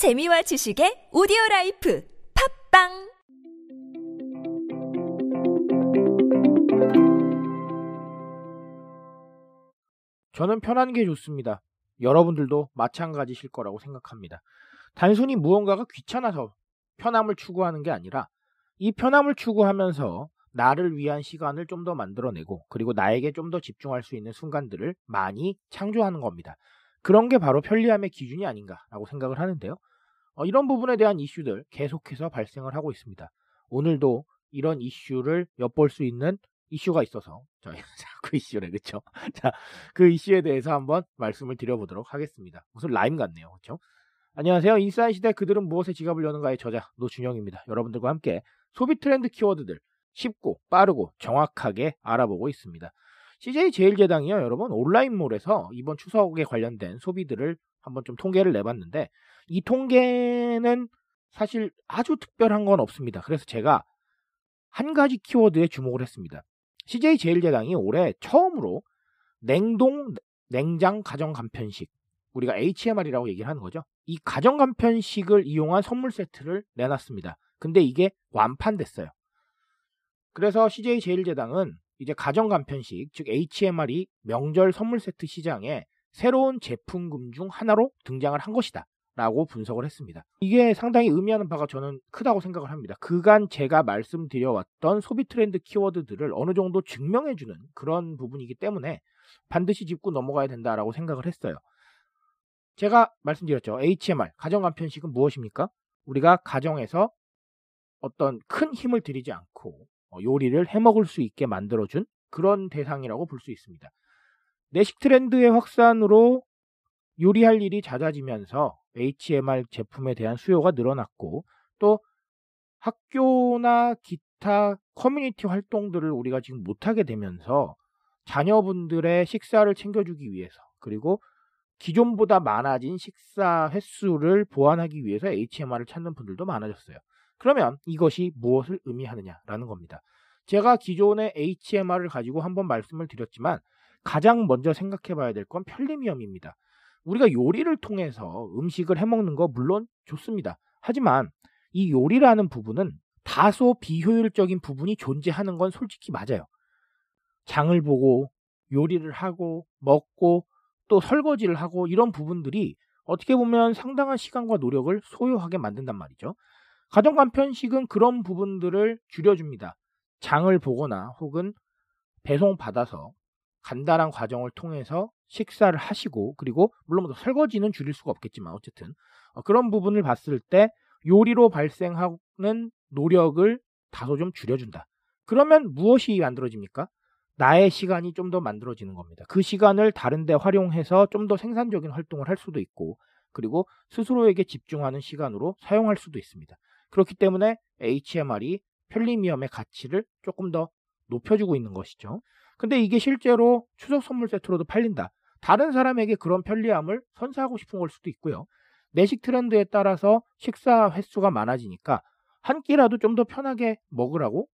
재미와 지식의 오디오 life 팟빵 저는 편한 게 좋습니다. 여러분들도 마찬가지실 거라고 생각합니다. 단순히 무언가가 귀찮아서 편함을 추구하는 게 아니라 이 편함을 추구하면서 나를 위한 시간을 좀 더 만들어내고 그리고 나에게 좀 더 집중할 수 있는 순간들을 많이 창조하는 겁니다. 그런 게 바로 편리함의 기준이 아닌가라고 생각을 하는데요. 어, 이런 부분에 대한 이슈들 계속해서 발생을 하고 있습니다. 오늘도 이런 이슈를 엿볼 수 있는 이슈가 있어서 저희 자꾸 이슈래 그쵸? 자, 그 이슈에 대해서 한번 말씀을 드려보도록 하겠습니다. 무슨 라임 같네요, 그쵸? 안녕하세요. 인사이 시대 그들은 무엇에 지갑을 여는가의 저자 노준영입니다. 여러분들과 함께 소비 트렌드 키워드들 쉽고 빠르고 정확하게 알아보고 있습니다. CJ 제일제당이요, 여러분 온라인몰에서 이번 추석에 관련된 소비들을 한번 좀 통계를 내봤는데 이 통계는 사실 아주 특별한 건 없습니다. 그래서 제가 한 가지 키워드에 주목을 했습니다. CJ 제일제당이 올해 처음으로 냉동 냉장 가정 간편식 우리가 HMR이라고 얘기를 하는 거죠. 이 가정 간편식을 이용한 선물 세트를 내놨습니다. 근데 이게 완판됐어요. 그래서 CJ 제일제당은 이제 가정 간편식 즉 HMR이 명절 선물 세트 시장에 새로운 제품군 중 하나로 등장을 한 것이다. 라고 분석을 했습니다. 이게 상당히 의미하는 바가 저는 크다고 생각을 합니다. 그간 제가 말씀드려왔던 소비 트렌드 키워드들을 어느 정도 증명해주는 그런 부분이기 때문에 반드시 짚고 넘어가야 된다라고 생각을 했어요. 제가 말씀드렸죠. HMR, 가정간편식은 무엇입니까? 우리가 가정에서 어떤 큰 힘을 들이지 않고 어, 요리를 해 먹을 수 있게 만들어준 그런 대상이라고 볼 수 있습니다. 내식 트렌드의 확산으로 요리할 일이 잦아지면서 HMR 제품에 대한 수요가 늘어났고 또 학교나 기타 커뮤니티 활동들을 우리가 지금 못하게 되면서 자녀분들의 식사를 챙겨주기 위해서 그리고 기존보다 많아진 식사 횟수를 보완하기 위해서 HMR을 찾는 분들도 많아졌어요. 그러면 이것이 무엇을 의미하느냐라는 겁니다. 제가 기존의 HMR을 가지고 한번 말씀을 드렸지만 가장 먼저 생각해 봐야 될 건 편리함입니다. 우리가 요리를 통해서 음식을 해 먹는 거 물론 좋습니다. 하지만 이 요리라는 부분은 다소 비효율적인 부분이 존재하는 건 솔직히 맞아요. 장을 보고 요리를 하고 먹고 또 설거지를 하고 이런 부분들이 어떻게 보면 상당한 시간과 노력을 소요하게 만든단 말이죠. 가정 간편식은 그런 부분들을 줄여줍니다. 장을 보거나 혹은 배송 받아서 간단한 과정을 통해서 식사를 하시고 그리고 물론 뭐 설거지는 줄일 수가 없겠지만 어쨌든 어, 그런 부분을 봤을 때 요리로 발생하는 노력을 다소 좀 줄여준다. 그러면 무엇이 만들어집니까? 나의 시간이 좀 더 만들어지는 겁니다. 그 시간을 다른 데 활용해서 좀 더 생산적인 활동을 할 수도 있고 그리고 스스로에게 집중하는 시간으로 사용할 수도 있습니다. 그렇기 때문에 HMR이 편리미엄의 가치를 조금 더 높여주고 있는 것이죠. 근데 이게 실제로 추석 선물 세트로도 팔린다. 다른 사람에게 그런 편리함을 선사하고 싶은 걸 수도 있고요. 내식 트렌드에 따라서 식사 횟수가 많아지니까 한 끼라도 좀 더 편하게 먹으라고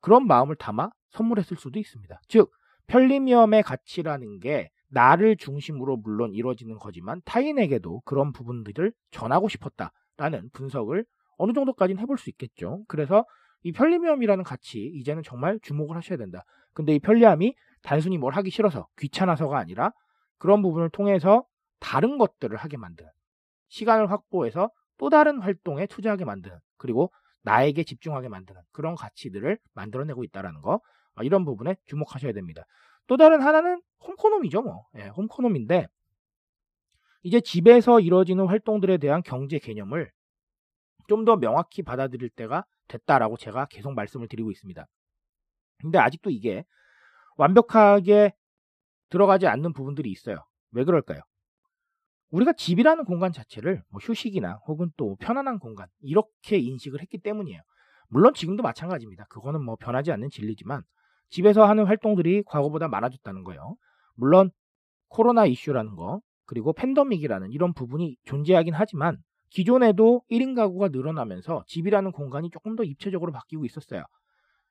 그런 마음을 담아 선물했을 수도 있습니다. 즉, 편리미엄의 가치라는 게 나를 중심으로 물론 이루어지는 거지만 타인에게도 그런 부분들을 전하고 싶었다라는 분석을 어느 정도까지는 해볼 수 있겠죠. 그래서 이 편리미엄이라는 가치 이제는 정말 주목을 하셔야 된다. 근데 이 편리함이 단순히 뭘 하기 싫어서 귀찮아서가 아니라 그런 부분을 통해서 다른 것들을 하게 만드는 시간을 확보해서 또 다른 활동에 투자하게 만드는 그리고 나에게 집중하게 만드는 그런 가치들을 만들어내고 있다는 거 아, 이런 부분에 주목하셔야 됩니다. 또 다른 하나는 홈코놈이죠 뭐 예, 홈코놈인데 이제 집에서 이루어지는 활동들에 대한 경제 개념을 좀 더 명확히 받아들일 때가 됐다라고 제가 계속 말씀을 드리고 있습니다. 근데 아직도 이게 완벽하게 들어가지 않는 부분들이 있어요. 왜 그럴까요? 우리가 집이라는 공간 자체를 뭐 휴식이나 혹은 또 편안한 공간 이렇게 인식을 했기 때문이에요. 물론 지금도 마찬가지입니다. 그거는 뭐 변하지 않는 진리지만 집에서 하는 활동들이 과거보다 많아졌다는 거예요. 물론 코로나 이슈라는 거 그리고 팬더믹이라는 이런 부분이 존재하긴 하지만 기존에도 1인 가구가 늘어나면서 집이라는 공간이 조금 더 입체적으로 바뀌고 있었어요.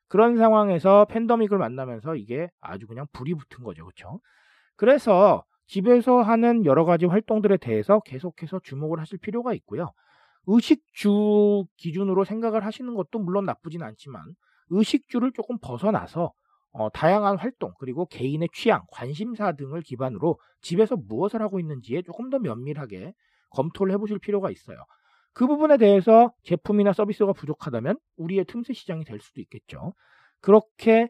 그런 상황에서 팬더믹을 만나면서 이게 아주 그냥 불이 붙은 거죠. 그렇죠? 그래서 집에서 하는 여러 가지 활동들에 대해서 계속해서 주목을 하실 필요가 있고요. 의식주 기준으로 생각을 하시는 것도 물론 나쁘진 않지만 의식주를 조금 벗어나서 어, 다양한 활동 그리고 개인의 취향, 관심사 등을 기반으로 집에서 무엇을 하고 있는지에 조금 더 면밀하게 검토를 해보실 필요가 있어요. 그 부분에 대해서 제품이나 서비스가 부족하다면 우리의 틈새 시장이 될 수도 있겠죠. 그렇게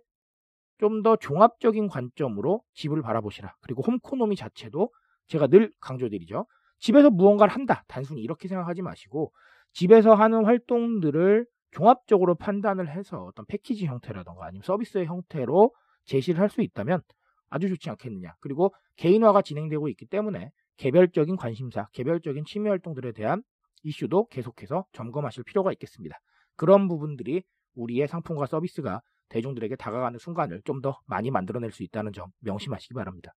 좀 더 종합적인 관점으로 집을 바라보시라. 그리고 홈코노미 자체도 제가 늘 강조드리죠. 집에서 무언가를 한다. 단순히 이렇게 생각하지 마시고 집에서 하는 활동들을 종합적으로 판단을 해서 어떤 패키지 형태라던가 아니면 서비스의 형태로 제시를 할 수 있다면 아주 좋지 않겠느냐. 그리고 개인화가 진행되고 있기 때문에 개별적인 관심사, 개별적인 취미 활동들에 대한 이슈도 계속해서 점검하실 필요가 있겠습니다. 그런 부분들이 우리의 상품과 서비스가 대중들에게 다가가는 순간을 좀 더 많이 만들어낼 수 있다는 점 명심하시기 바랍니다.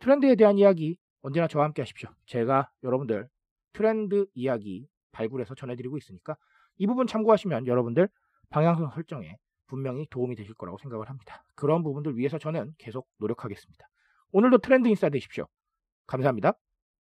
트렌드에 대한 이야기 언제나 저와 함께 하십시오. 제가 여러분들 트렌드 이야기 발굴해서 전해드리고 있으니까 이 부분 참고하시면 여러분들 방향성 설정에 분명히 도움이 되실 거라고 생각을 합니다. 그런 부분들 위해서 저는 계속 노력하겠습니다. 오늘도 트렌드 인싸 되십시오. 감사합니다.